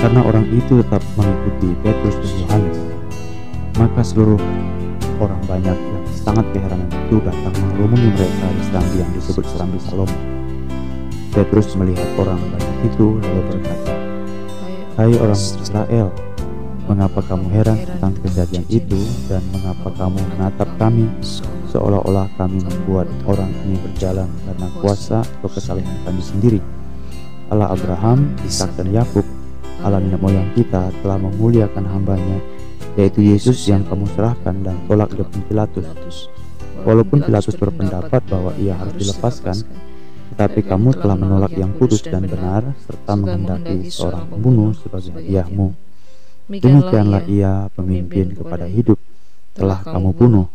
karena orang itu tetap mengikuti Petrus dan Yohanes. Maka seluruh orang banyak yang sangat keheranan itu datang mengerumuni mereka di serambi yang disebut serambi Salomo. Petrus melihat orang banyak itu lalu berkata Hai orang Israel Mengapa kamu heran tentang kejadian itu dan mengapa kamu menatap kami? Seolah-olah kami membuat orang ini berjalan karena kuasa atau kesalahan kami sendiri? Allah Abraham, Ishak dan Yakub, Allah nenek moyang kita telah memuliakan hambanya, yaitu Yesus yang kamu serahkan dan tolak di depan Pilatus. Walaupun Pilatus berpendapat bahwa ia harus dilepaskan, tetapi kamu telah menolak yang kudus dan benar serta menghendaki seorang pembunuh sebagai hadiahmu. Demikianlah ia pemimpin kepada hidup telah kamu bunuh.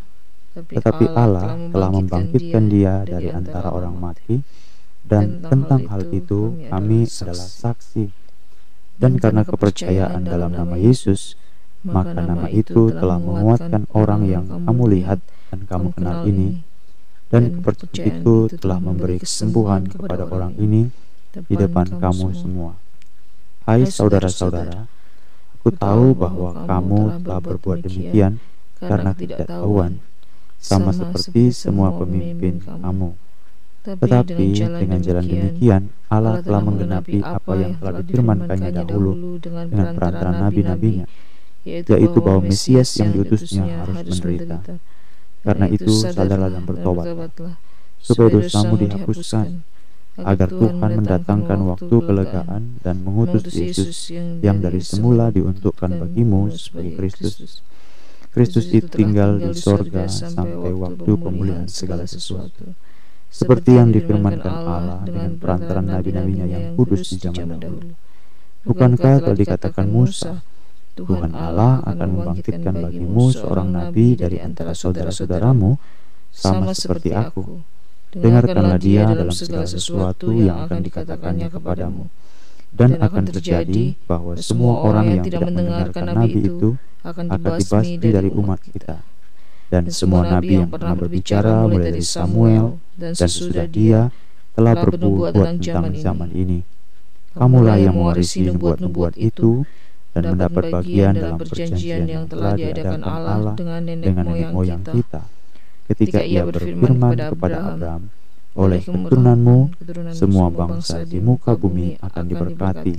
Tetapi Allah telah membangkitkan dia dari antara orang mati dan tentang hal itu kami adalah saksi. Dan karena kepercayaan dalam nama Yesus, maka nama itu telah menguatkan orang yang kamu lihat dan kamu kenal ini. Dan kepercayaan itu telah memberi kesembuhan kepada orang ini di depan kamu semua. Hai saudara-saudara, Aku tahu bahwa kamu telah berbuat demikian karena tidak tahuan, sama seperti semua pemimpin kamu. Tetapi dengan jalan demikian, Allah telah menggenapi apa yang telah difirmankannya dahulu dengan perantaraan nabi-nabinya, yaitu bahwa Mesias yang diutusnya harus menderita. Karena itu, sadarlah dan bertobat, supaya dosamu dihapuskan, agar Tuhan mendatangkan waktu kelegaan dan mengutus Yesus yang dari semula diuntukkan bagimu sebagai Kristus. Kristus. Itu tinggal di sorga sampai waktu pemulihan segala sesuatu. Seperti yang difirmankan Allah dengan perantaran nabi-nabinya yang kudus di zaman dahulu. Bukankah telah dikatakan Musa, Tuhan Allah akan membangkitkan bagimu seorang nabi dari antara saudara-saudaramu sama seperti aku dengarkanlah dia dalam segala sesuatu yang akan dikatakannya kepadamu. Dan akan terjadi bahwa semua orang yang tidak mendengarkan Nabi itu akan dibasmi dari umat kita. Dan semua Nabi yang pernah berbicara mulai dari Samuel dan sesudah dia telah berbuat tentang zaman ini. Kamulah yang mewarisi nubuat-nubuat itu dan mendapat bagian dalam perjanjian yang telah diadakan Allah dengan nenek moyang kita ketika ia berfirman kepada Abraham, oleh keturunanmu semua bangsa di muka bumi akan diberkati.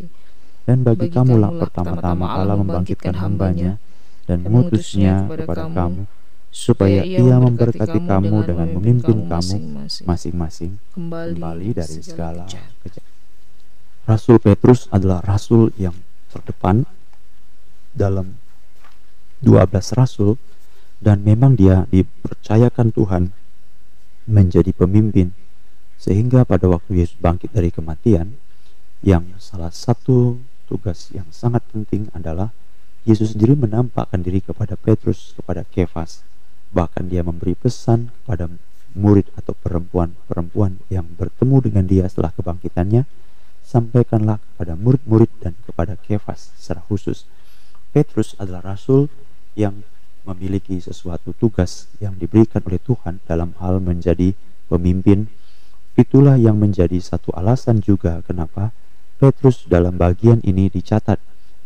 Dan bagi kamulah pertama-tama Allah membangkitkan hambanya dan mengutusnya kepada kamu, supaya ia memberkati kamu dengan memimpin kamu masing-masing kembali dari segala kejahatan. Rasul Petrus adalah rasul yang terdepan dalam 12 rasul dan memang dia dipercayakan Tuhan menjadi pemimpin sehingga pada waktu Yesus bangkit dari kematian yang salah satu tugas yang sangat penting adalah Yesus sendiri menampakkan diri kepada Petrus, kepada Kefas. Bahkan dia memberi pesan kepada murid atau perempuan-perempuan yang bertemu dengan dia setelah kebangkitannya, sampaikanlah kepada murid-murid dan kepada Kefas secara khusus. Petrus adalah rasul yang memiliki sesuatu tugas yang diberikan oleh Tuhan dalam hal menjadi pemimpin Itulah yang menjadi satu alasan juga kenapa Petrus dalam bagian ini dicatat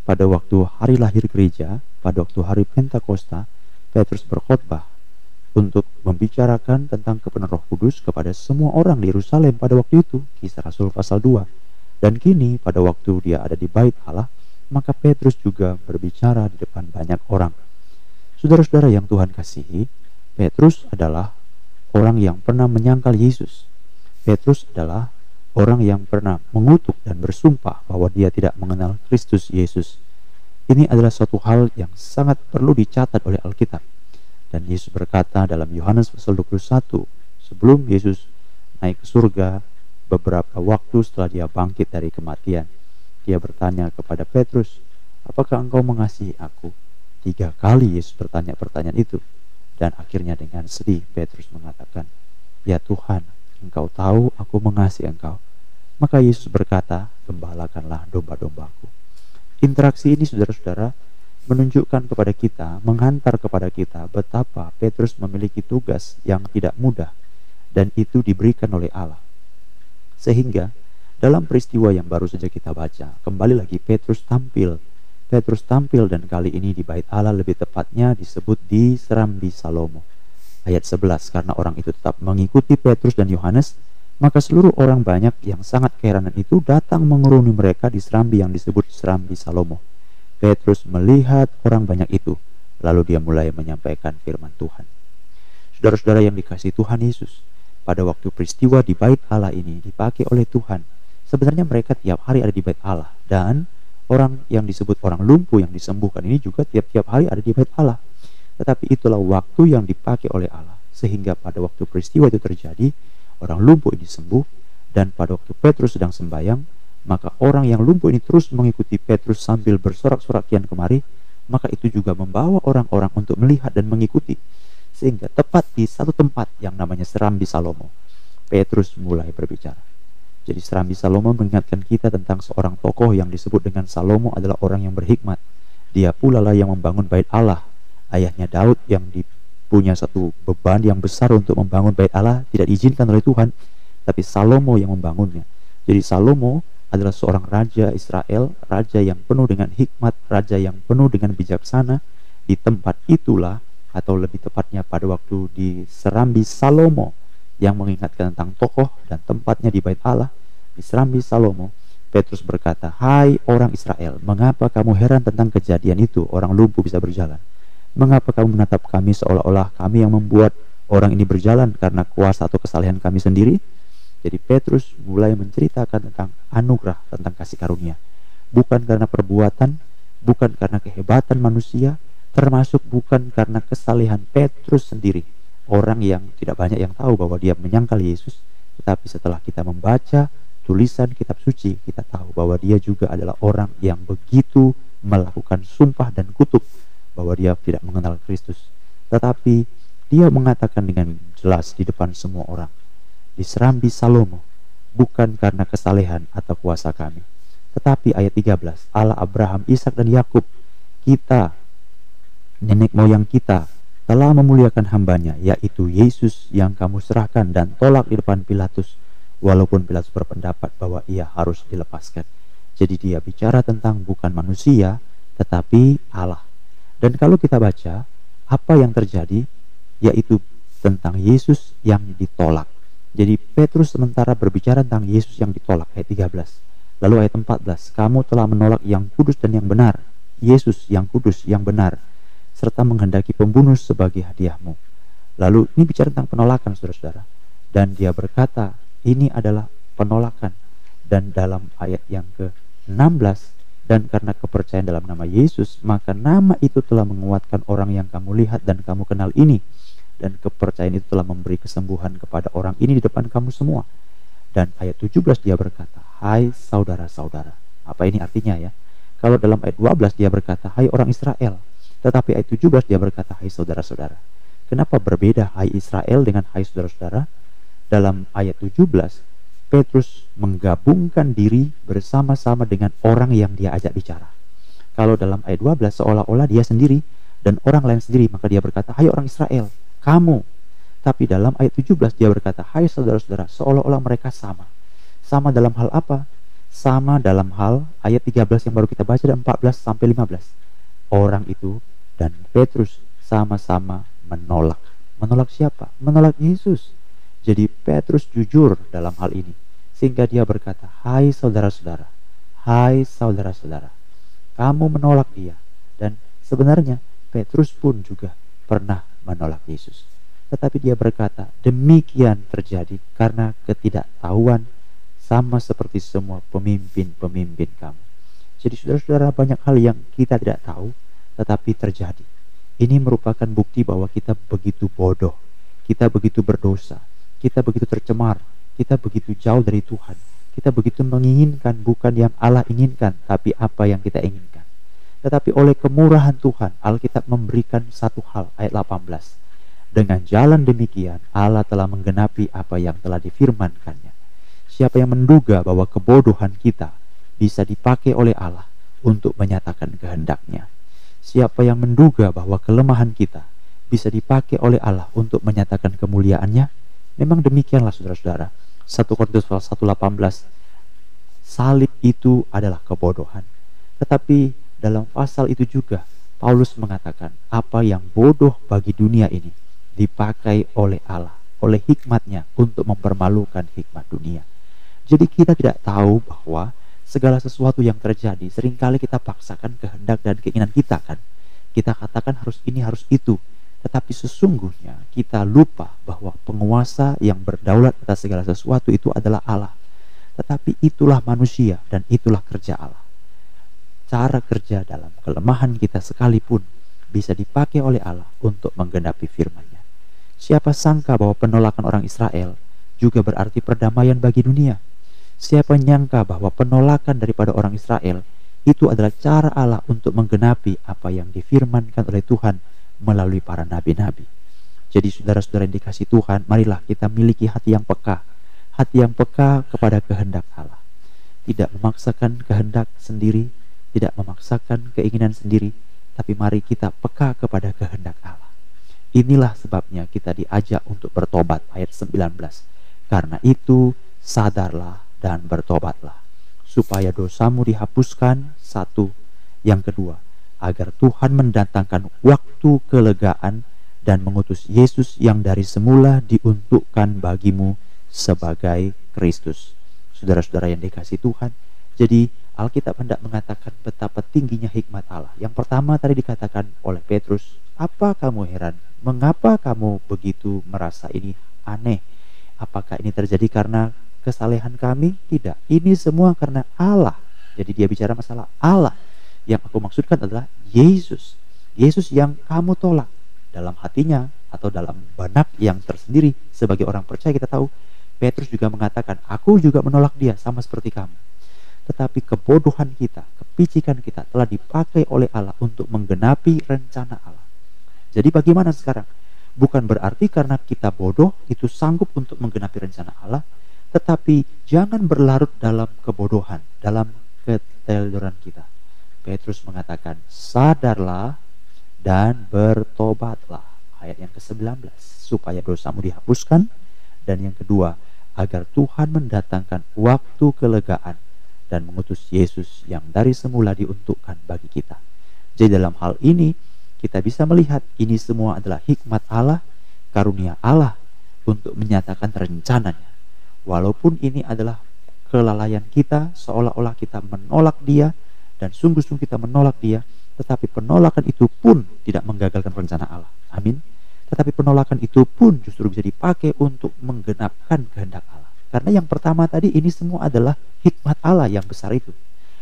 pada waktu hari lahir gereja, pada waktu hari Pentakosta, Petrus berkhotbah untuk membicarakan tentang kebenaran Roh Kudus kepada semua orang di Yerusalem pada waktu itu, Kisah Rasul pasal 2. Dan kini pada waktu dia ada di bait Allah, maka Petrus juga berbicara di depan banyak orang. Saudara-saudara yang Tuhan kasihi, Petrus adalah orang yang pernah menyangkal Yesus. Petrus adalah orang yang pernah mengutuk dan bersumpah bahwa dia tidak mengenal Kristus Yesus. Ini adalah suatu hal yang sangat perlu dicatat oleh Alkitab. Dan Yesus berkata dalam Yohanes pasal 21, sebelum Yesus naik ke surga, beberapa waktu setelah dia bangkit dari kematian, dia bertanya kepada Petrus, apakah engkau mengasihi aku? Tiga kali Yesus bertanya pertanyaan itu. Dan akhirnya dengan sedih Petrus mengatakan, Ya Tuhan, Engkau tahu aku mengasihi engkau. Maka Yesus berkata, gembalakanlah domba-dombaku. Interaksi ini saudara-saudara menunjukkan kepada kita, menghantar kepada kita betapa Petrus memiliki tugas yang tidak mudah dan itu diberikan oleh Allah. Sehingga dalam peristiwa yang baru saja kita baca, kembali lagi Petrus tampil. Petrus tampil dan kali ini di bait Allah lebih tepatnya disebut di Serambi Salomo. Ayat 11, karena orang itu tetap mengikuti Petrus dan Yohanes, maka seluruh orang banyak yang sangat keheranan itu datang mengeruni mereka di serambi yang disebut Serambi Salomo. Petrus melihat orang banyak itu, lalu dia mulai menyampaikan firman Tuhan. Saudara-saudara yang dikasih Tuhan Yesus, pada waktu peristiwa di bait Allah ini dipakai oleh Tuhan. Sebenarnya mereka tiap hari ada di bait Allah dan orang yang disebut orang lumpuh yang disembuhkan ini juga tiap-tiap hari ada di bait Allah. Tetapi itulah waktu yang dipakai oleh Allah sehingga pada waktu peristiwa itu terjadi orang lumpuh ini sembuh dan pada waktu Petrus sedang sembahyang maka orang yang lumpuh ini terus mengikuti Petrus sambil bersorak-sorak kian kemari maka itu juga membawa orang-orang untuk melihat dan mengikuti sehingga tepat di satu tempat yang namanya Serambi Salomo, Petrus mulai berbicara. Jadi Serambi Salomo mengingatkan kita tentang seorang tokoh yang disebut dengan Salomo adalah orang yang berhikmat. Dia pula lah yang membangun bait Allah. Ayahnya Daud yang punya satu beban yang besar untuk membangun bait Allah tidak diizinkan oleh Tuhan, tapi Salomo yang membangunnya. Jadi Salomo adalah seorang raja Israel, raja yang penuh dengan hikmat, raja yang penuh dengan bijaksana. Di tempat itulah atau lebih tepatnya pada waktu di Serambi Salomo yang mengingatkan tentang tokoh dan tempatnya di bait Allah. Di Serambi Salomo Petrus berkata Hai orang Israel mengapa kamu heran tentang kejadian itu? Orang lumpuh bisa berjalan. Mengapa kamu menatap kami seolah-olah kami yang membuat orang ini berjalan karena kuasa atau kesalahan kami sendiri jadi Petrus mulai menceritakan tentang anugerah tentang kasih karunia. Bukan karena perbuatan bukan karena kehebatan manusia termasuk bukan karena kesalehan Petrus sendiri. Orang yang tidak banyak yang tahu bahwa dia menyangkal Yesus tetapi setelah kita membaca tulisan kitab suci kita tahu bahwa dia juga adalah orang yang begitu melakukan sumpah dan kutuk bahwa dia tidak mengenal Kristus. Tetapi dia mengatakan dengan jelas di depan semua orang di Serambi Salomo bukan karena kesalehan atau kuasa kami tetapi ayat 13 Allah Abraham, Ishak dan Yakub kita nenek moyang kita telah memuliakan hambanya, yaitu Yesus yang kamu serahkan dan tolak di depan Pilatus, walaupun Pilatus berpendapat bahwa ia harus dilepaskan. Jadi dia bicara tentang bukan manusia, tetapi Allah. Dan kalau kita baca, apa yang terjadi, yaitu tentang Yesus yang ditolak. Jadi Petrus sementara berbicara tentang Yesus yang ditolak, ayat 13. Lalu ayat 14, kamu telah menolak yang kudus dan yang benar, Yesus yang kudus, yang benar, serta menghendaki pembunuh sebagai hadiahmu. Lalu ini bicara tentang penolakan saudara-saudara. Dan dia berkata, ini adalah penolakan. Dan dalam ayat yang ke-16, dan karena kepercayaan dalam nama Yesus, maka nama itu telah menguatkan orang yang kamu lihat dan kamu kenal ini. Dan kepercayaan itu telah memberi kesembuhan kepada orang ini di depan kamu semua. Dan ayat 17 dia berkata, Hai saudara-saudara. Apa ini artinya ya? Kalau dalam ayat 12 dia berkata, Hai orang Israel. Tetapi ayat 17 dia berkata, hai saudara-saudara. Kenapa berbeda hai Israel dengan hai saudara-saudara? Dalam ayat 17, Petrus menggabungkan diri bersama-sama dengan orang yang dia ajak bicara. Kalau dalam ayat 12 seolah-olah dia sendiri dan orang lain sendiri, maka dia berkata, hai orang Israel, kamu. Tapi dalam ayat 17 dia berkata, hai saudara-saudara, seolah-olah mereka sama. Sama dalam hal apa? Sama dalam hal ayat 13 yang baru kita baca dan 14 sampai 15 orang itu dan Petrus sama-sama menolak. Menolak siapa? Menolak Yesus. Jadi Petrus jujur dalam hal ini. Sehingga dia berkata, Hai saudara-saudara, Hai saudara-saudara, kamu menolak dia. Dan sebenarnya Petrus pun juga pernah menolak Yesus. Tetapi dia berkata, demikian terjadi karena ketidaktahuan sama seperti semua pemimpin-pemimpin kamu. Jadi saudara-saudara banyak hal yang kita tidak tahu tetapi terjadi. Ini merupakan bukti bahwa kita begitu bodoh, kita begitu berdosa, kita begitu tercemar, kita begitu jauh dari Tuhan. Kita begitu menginginkan bukan yang Allah inginkan, tapi apa yang kita inginkan. Tetapi oleh kemurahan Tuhan, Alkitab memberikan satu hal, ayat 18. Dengan jalan demikian, Allah telah menggenapi apa yang telah difirmankannya. Siapa yang menduga bahwa kebodohan kita bisa dipakai oleh Allah untuk menyatakan kehendaknya. Siapa yang menduga bahwa kelemahan kita bisa dipakai oleh Allah untuk menyatakan kemuliaannya, memang demikianlah saudara-saudara. 1 Korintus 1:18 salib itu adalah kebodohan. Tetapi dalam pasal itu juga Paulus mengatakan apa yang bodoh bagi dunia ini dipakai oleh Allah, oleh hikmatnya untuk mempermalukan hikmat dunia. Jadi kita tidak tahu bahwa segala sesuatu yang terjadi sering kali kita paksakan kehendak dan keinginan kita kan? Kita katakan harus ini harus itu. Tetapi sesungguhnya kita lupa bahwa penguasa yang berdaulat atas segala sesuatu itu adalah Allah. Tetapi itulah manusia dan itulah kerja Allah cara kerja dalam kelemahan kita sekalipun bisa dipakai oleh Allah untuk menggenapi firman-Nya siapa sangka bahwa penolakan orang Israel juga berarti perdamaian bagi dunia Siapa nyangka bahwa penolakan daripada orang Israel itu adalah cara Allah untuk menggenapi apa yang difirmankan oleh Tuhan melalui para nabi-nabi. Jadi saudara-saudara yang dikasih Tuhan, marilah kita miliki hati yang peka. Hati yang peka kepada kehendak Allah. Tidak memaksakan kehendak sendiri, tidak memaksakan keinginan sendiri, tapi mari kita peka kepada kehendak Allah. Inilah sebabnya kita diajak untuk bertobat ayat 19. Karena itu sadarlah dan bertobatlah supaya dosamu dihapuskan satu yang kedua agar Tuhan mendatangkan waktu kelegaan dan mengutus Yesus yang dari semula diuntukkan bagimu sebagai Kristus saudara-saudara yang dikasih Tuhan jadi Alkitab hendak mengatakan betapa tingginya hikmat Allah. Yang pertama tadi dikatakan oleh Petrus apa kamu heran? Mengapa kamu begitu merasa ini aneh? Apakah ini terjadi karena kesalehan kami? Tidak. Ini semua karena Allah. Jadi dia bicara masalah Allah. Yang aku maksudkan adalah Yesus. Yesus yang kamu tolak dalam hatinya atau dalam benak yang tersendiri. Sebagai orang percaya kita tahu Petrus juga mengatakan aku juga menolak dia sama seperti kamu tetapi kebodohan kita kepicikan kita telah dipakai oleh Allah untuk menggenapi rencana Allah jadi bagaimana sekarang bukan berarti karena kita bodoh itu sanggup untuk menggenapi rencana Allah tetapi jangan berlarut dalam kebodohan, dalam keteledoran kita. Petrus mengatakan, sadarlah dan bertobatlah. Ayat yang ke-19, supaya dosamu dihapuskan. Dan yang kedua, agar Tuhan mendatangkan waktu kelegaan dan mengutus Yesus yang dari semula diuntukkan bagi kita. Jadi dalam hal ini, kita bisa melihat ini semua adalah hikmat Allah, karunia Allah untuk menyatakan rencananya Walaupun ini adalah kelalaian kita, seolah-olah kita menolak dia dan sungguh-sungguh kita menolak dia, tetapi penolakan itu pun tidak menggagalkan rencana Allah. Amin. Tetapi penolakan itu pun justru bisa dipakai untuk menggenapkan kehendak Allah. Karena yang pertama tadi ini semua adalah hikmat Allah yang besar itu.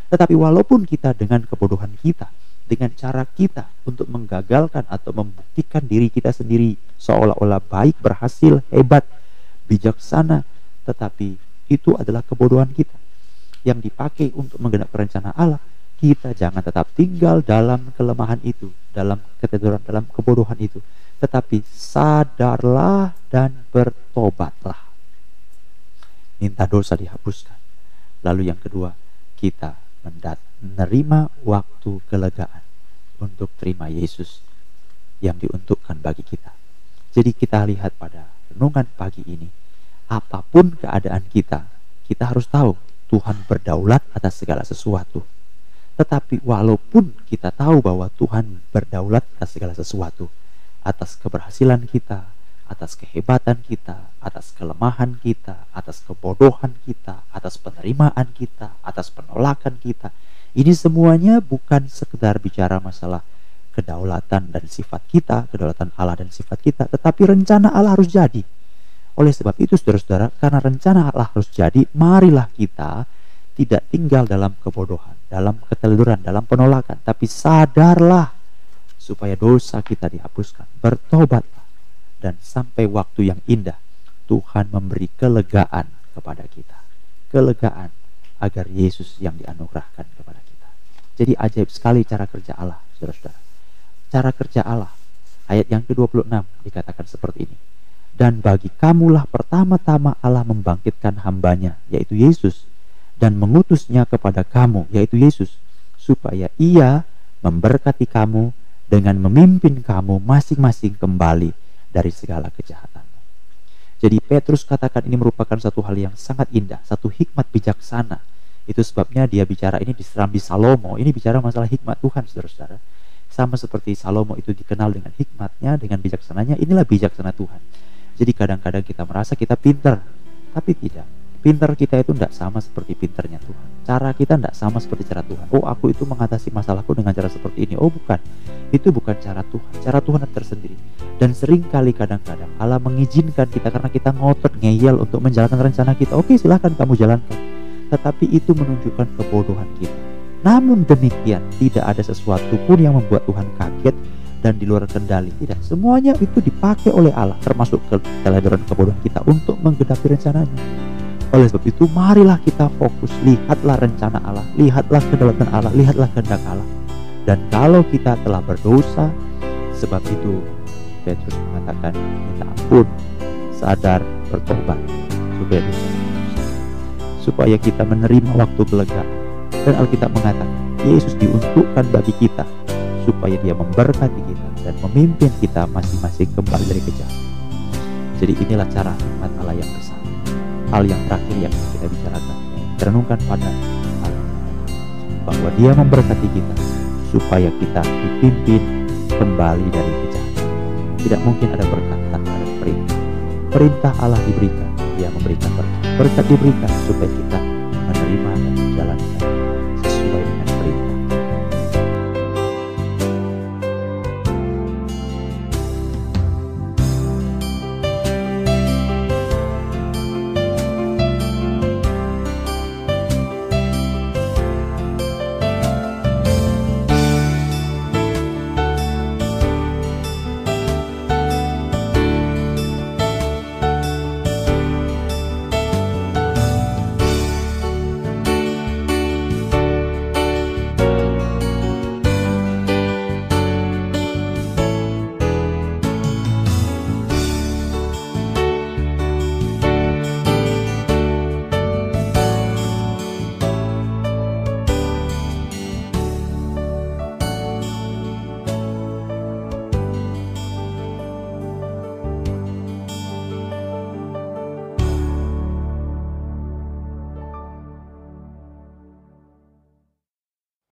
Tetapi walaupun kita dengan kebodohan kita, dengan cara kita untuk menggagalkan atau membuktikan diri kita sendiri seolah-olah baik, berhasil, hebat, bijaksana, tetapi itu adalah kebodohan kita yang dipakai untuk menggenapkan rencana Allah. Kita jangan tetap tinggal dalam kelemahan itu, dalam ketiduran, dalam kebodohan itu, tetapi sadarlah dan bertobatlah. Minta dosa dihapuskan. Lalu yang kedua, kita menerima waktu kelegaan untuk terima Yesus yang diuntukkan bagi kita. Jadi kita lihat pada renungan pagi ini apa pun keadaan kita, kita harus tahu Tuhan berdaulat atas segala sesuatu. Tetapi walaupun kita tahu bahwa Tuhan berdaulat atas segala sesuatu, atas keberhasilan kita, atas kehebatan kita, atas kelemahan kita, atas kebodohan kita, atas penerimaan kita, atas penolakan kita, ini semuanya bukan sekedar bicara masalah kedaulatan dan sifat kita, kedaulatan Allah dan sifat kita, tetapi rencana Allah harus jadi. Oleh sebab itu saudara-saudara, karena rencana Allah harus jadi, marilah kita tidak tinggal dalam kebodohan, dalam keteleduran, dalam penolakan, tapi sadarlah supaya dosa kita dihapuskan. Bertobatlah dan sampai waktu yang indah Tuhan memberi kelegaan kepada kita. Kelegaan agar Yesus yang dianugerahkan kepada kita. Jadi ajaib sekali cara kerja Allah, saudara-saudara. Cara kerja Allah. Ayat yang ke-26 dikatakan seperti ini dan bagi kamulah pertama-tama Allah membangkitkan hambanya, yaitu Yesus, dan mengutusnya kepada kamu, yaitu Yesus, supaya ia memberkati kamu dengan memimpin kamu masing-masing kembali dari segala kejahatan. Jadi Petrus katakan ini merupakan satu hal yang sangat indah, satu hikmat bijaksana. Itu sebabnya dia bicara ini di Serambi Salomo. Ini bicara masalah hikmat Tuhan, saudara-saudara. Sama seperti Salomo itu dikenal dengan hikmatnya, dengan bijaksananya, inilah bijaksana Tuhan. Jadi kadang-kadang kita merasa kita pintar, tapi tidak. Pintar kita itu tidak sama seperti pintarnya Tuhan. Cara kita tidak sama seperti cara Tuhan. Oh, aku itu mengatasi masalahku dengan cara seperti ini. Oh, bukan. Itu bukan cara Tuhan. Cara Tuhan tersendiri. Dan sering kali kadang-kadang Allah mengizinkan kita karena kita ngotot ngeyel untuk menjalankan rencana kita. Oke, silahkan kamu jalankan. Tetapi itu menunjukkan kebodohan kita. Namun demikian, tidak ada sesuatu pun yang membuat Tuhan kaget dan di luar kendali. Tidak, semuanya itu dipakai oleh Allah, termasuk keteledoran kebodohan kita untuk menggedapi rencananya. Oleh sebab itu, marilah kita fokus, lihatlah rencana Allah, lihatlah kedaulatan Allah, lihatlah kehendak Allah. Dan kalau kita telah berdosa, sebab itu Petrus mengatakan minta ampun, sadar, bertobat, supaya dosa supaya kita menerima waktu kelega. Dan Alkitab mengatakan, Yesus diuntukkan bagi kita supaya dia memberkati kita dan memimpin kita masing-masing kembali dari kejahatan. Jadi inilah cara hikmat Allah yang besar hal yang terakhir yang kita bicarakan. Renungkan pada hal bahwa dia memberkati kita supaya kita dipimpin kembali dari kejahatan. Tidak mungkin ada berkat tanpa ada perintah. Perintah Allah diberikan dia memberikan berkat. Berkat diberikan supaya kita